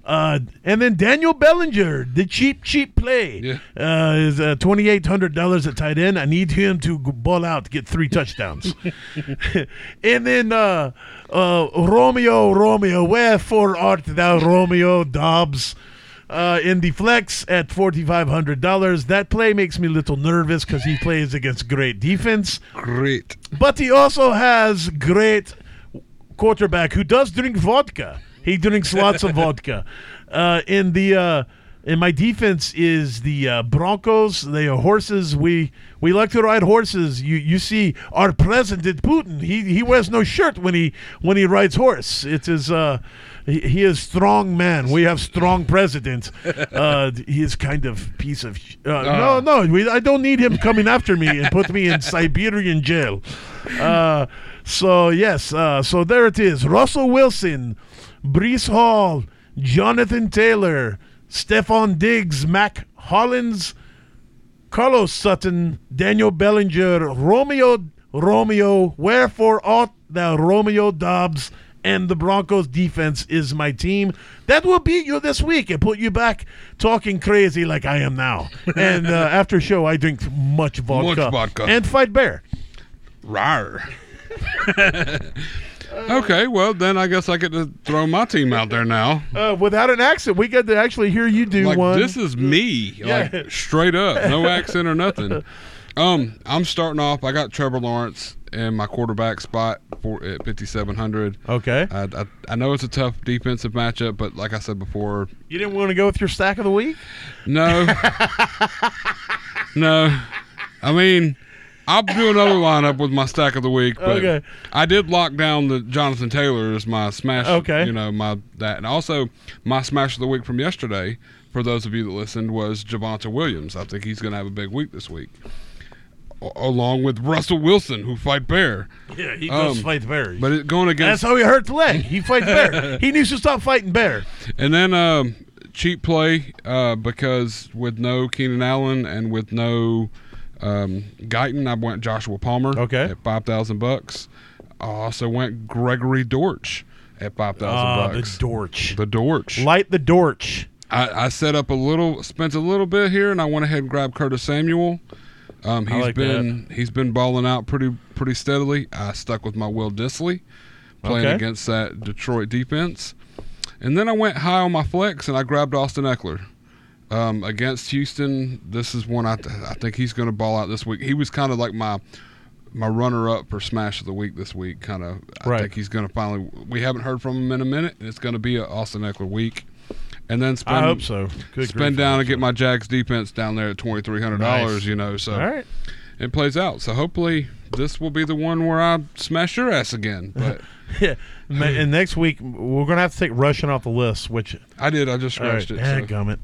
Uh, and then Daniel Bellinger, the cheap, cheap play, Yeah. uh, is uh, twenty eight hundred dollars at tight end. I need him to ball out to get three touchdowns. [laughs] [laughs] and then uh, uh, Romeo, Romeo, wherefore art thou, Romeo Doubs? Uh, in the flex at forty five hundred dollars. That play makes me a little nervous because he plays against great defense, Great. but he also has great quarterback who does drink vodka. He drinks lots of vodka. Uh, in the uh, in my defense is the uh, Broncos. They are horses. We we like to ride horses. You you see our president Putin. He he wears no shirt when he when he rides horse. It is uh he, he is strong man. We have strong president. [laughs] Uh, he is kind of piece of sh- uh, no no. We, I don't need him coming after me and put me in Siberian jail. Uh, so yes, uh, so there it is. Russell Wilson, Breece Hall, Jonathan Taylor, Stefon Diggs, Mack Hollins, Carlos Sutton, Daniel Bellinger, Romeo Romeo. Wherefore art thou Romeo Doubs? And the Broncos defense is my team. That will beat you this week and put you back talking crazy like I am now. [laughs] And uh, after show, I drink much vodka, vodka. and fight bear. Rar. [laughs] okay, well then I guess I get to throw my team out there now. [laughs] Uh, without an accent, we get to actually hear you do Like one. this is me, Yeah. like straight up, no [laughs] accent or nothing. Um, I'm starting off. I got Trevor Lawrence in my quarterback spot for at 5700. okay. I, I I know it's a tough defensive matchup, but like I said before, You didn't want to go with your stack of the week? no, [laughs] no. I mean, I'll do another lineup with my stack of the week. But Okay. I did lock down the Jonathan Taylor as my smash. Okay. You know my that, and also my smash of the week from yesterday. For those of you that listened, was Javonte Williams. I think he's going to have a big week this week, A- along with Russell Wilson, who fight bear. Yeah, he does Um, fight bear. But it, going against That's how he hurt the leg. He fights bear. [laughs] he needs to stop fighting bear. And then um, cheap play uh, because with no Keenan Allen and with no um, Guyton, I went Joshua Palmer. Okay. At five thousand bucks. I also went Gregory Dortch at five thousand the bucks. dorch. the Dortch. Light the dorch. I, I set up a little, spent a little bit here, and I went ahead and grabbed Curtis Samuel. Um, he's like been he's been balling out pretty pretty steadily. I stuck with my Will Dissly playing Okay. against that Detroit defense, and then I went high on my flex and I grabbed Austin Ekeler um, against Houston. This is one I th- I think he's going to ball out this week. He was kind of like my my runner up for smash of the week this week. Kind of, I Right. think he's going to finally. We haven't heard from him in a minute, and it's going to be a Austin Ekeler week. And then spend I hope so. Good spend down and get my Jags defense down there at twenty three hundred dollars. Nice. You know, so so. Right. it plays out. So hopefully this will be the one where I smash your ass again. But [laughs] Yeah. And next week we're gonna have to take Russian off the list. Which I did. I just right, scratched eh, it. So gummit.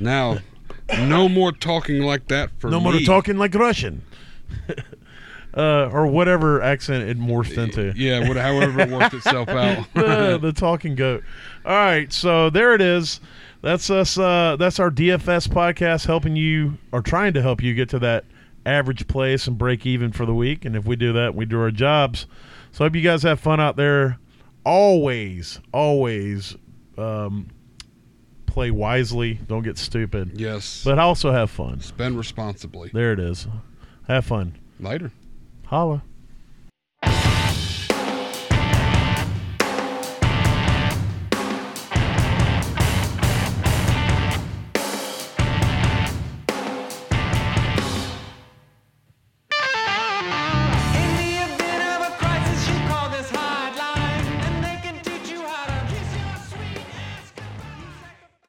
Now, no more talking like that for No me. more talking like Russian. [laughs] uh, or whatever accent it morphed into. Yeah, what, however it worked itself [laughs] out. the, the talking goat. All right, so there it is. That's us. Uh, that's our DFS podcast, helping you or trying to help you get to that average place and break even for the week. And if we do that, we do our jobs. So I hope you guys have fun out there. Always, always um, play wisely. Don't get stupid, Yes. but also have fun. Spend responsibly. There it is. Have fun. Later. Holla.